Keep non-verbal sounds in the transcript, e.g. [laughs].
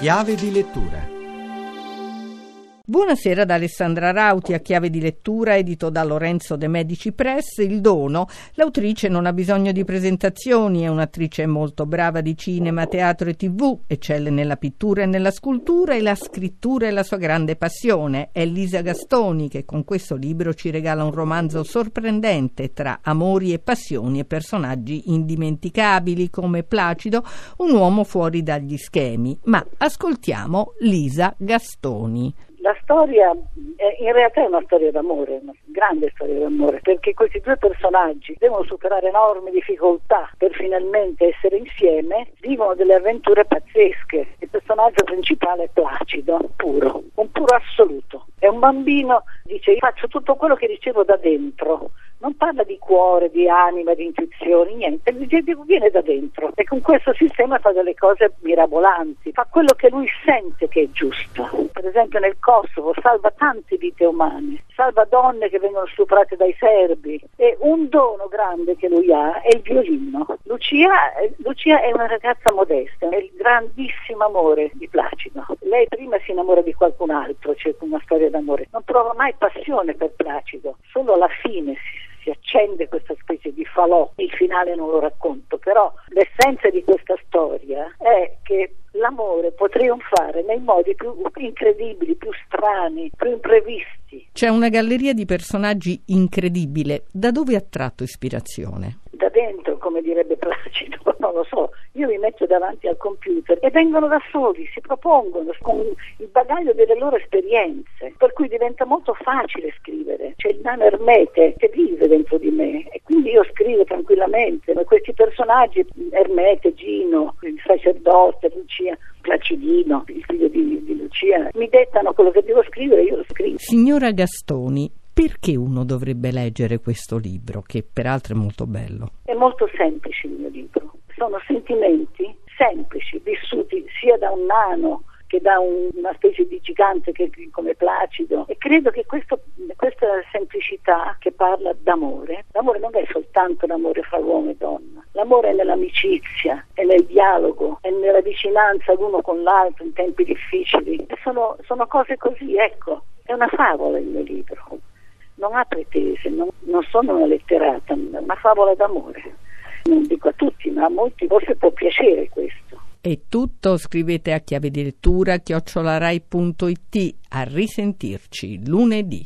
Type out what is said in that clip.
Chiave di lettura Buonasera da Alessandra Rauti a chiave di lettura edito da Lorenzo De Medici Press Il dono. L'autrice non ha bisogno di presentazioni, è un'attrice molto brava di cinema, teatro e tv, eccelle nella pittura e nella scultura e la scrittura è la sua grande passione. È Lisa Gastoni che con questo libro ci regala un romanzo sorprendente tra amori e passioni e personaggi indimenticabili come Placido, un uomo fuori dagli schemi. Ma ascoltiamo Lisa Gastoni la storia in realtà è una storia d'amore, una grande storia d'amore, perché questi due personaggi devono superare enormi difficoltà per finalmente essere insieme, vivono delle avventure pazzesche. Il personaggio principale è placido, puro, un puro assoluto. È un bambino, dice, io faccio tutto quello che ricevo da dentro, non parla di cuore, di anima, di intuizioni, niente, viene da dentro e con questo sistema fa delle cose mirabolanti, fa quello che lui sente che è giusto. Per esempio nel Kosovo salva tante vite umane, salva donne che vengono stuprate dai serbi e un dono grande che lui ha è il violino. Lucia, Lucia è una ragazza modesta, è il grandissimo amore di Placido. Lei prima si innamora di qualcun altro, c'è una storia d'amore, non prova mai passione per Placido, solo alla fine si si accende questa specie di falò, il finale non lo racconto, però l'essenza di questa storia è che l'amore può trionfare nei modi più incredibili, più strani, più imprevisti. C'è una galleria di personaggi incredibile. Da dove ha tratto ispirazione? Da dentro, come direbbe Placido, [laughs] non lo so. Io mi metto davanti al computer e vengono da soli, si propongono con il bagaglio delle loro esperienze, per cui diventa molto facile scrivere. C'è il nano Ermete che vive dentro di me e quindi io scrivo tranquillamente. Ma questi personaggi, Ermete, Gino, il sacerdote, Lucia, Placidino, il figlio di, di Lucia, mi dettano quello che devo scrivere e io lo scrivo. Signora Gastoni, perché uno dovrebbe leggere questo libro, che peraltro è molto bello? È molto semplice il mio libro. Sono sentimenti semplici, vissuti sia da un nano che da un, una specie di gigante che, come Placido. E credo che questo, questa semplicità che parla d'amore, l'amore non è soltanto l'amore fra uomo e donna, l'amore è nell'amicizia, è nel dialogo, è nella vicinanza l'uno con l'altro in tempi difficili, sono, sono cose così, ecco, è una favola il mio libro, non ha pretese, non, non sono una letterata, una favola d'amore. Non dico a tutti, ma a molti forse può piacere questo. È tutto, scrivete a chiave chiocciolarai.it. A risentirci lunedì.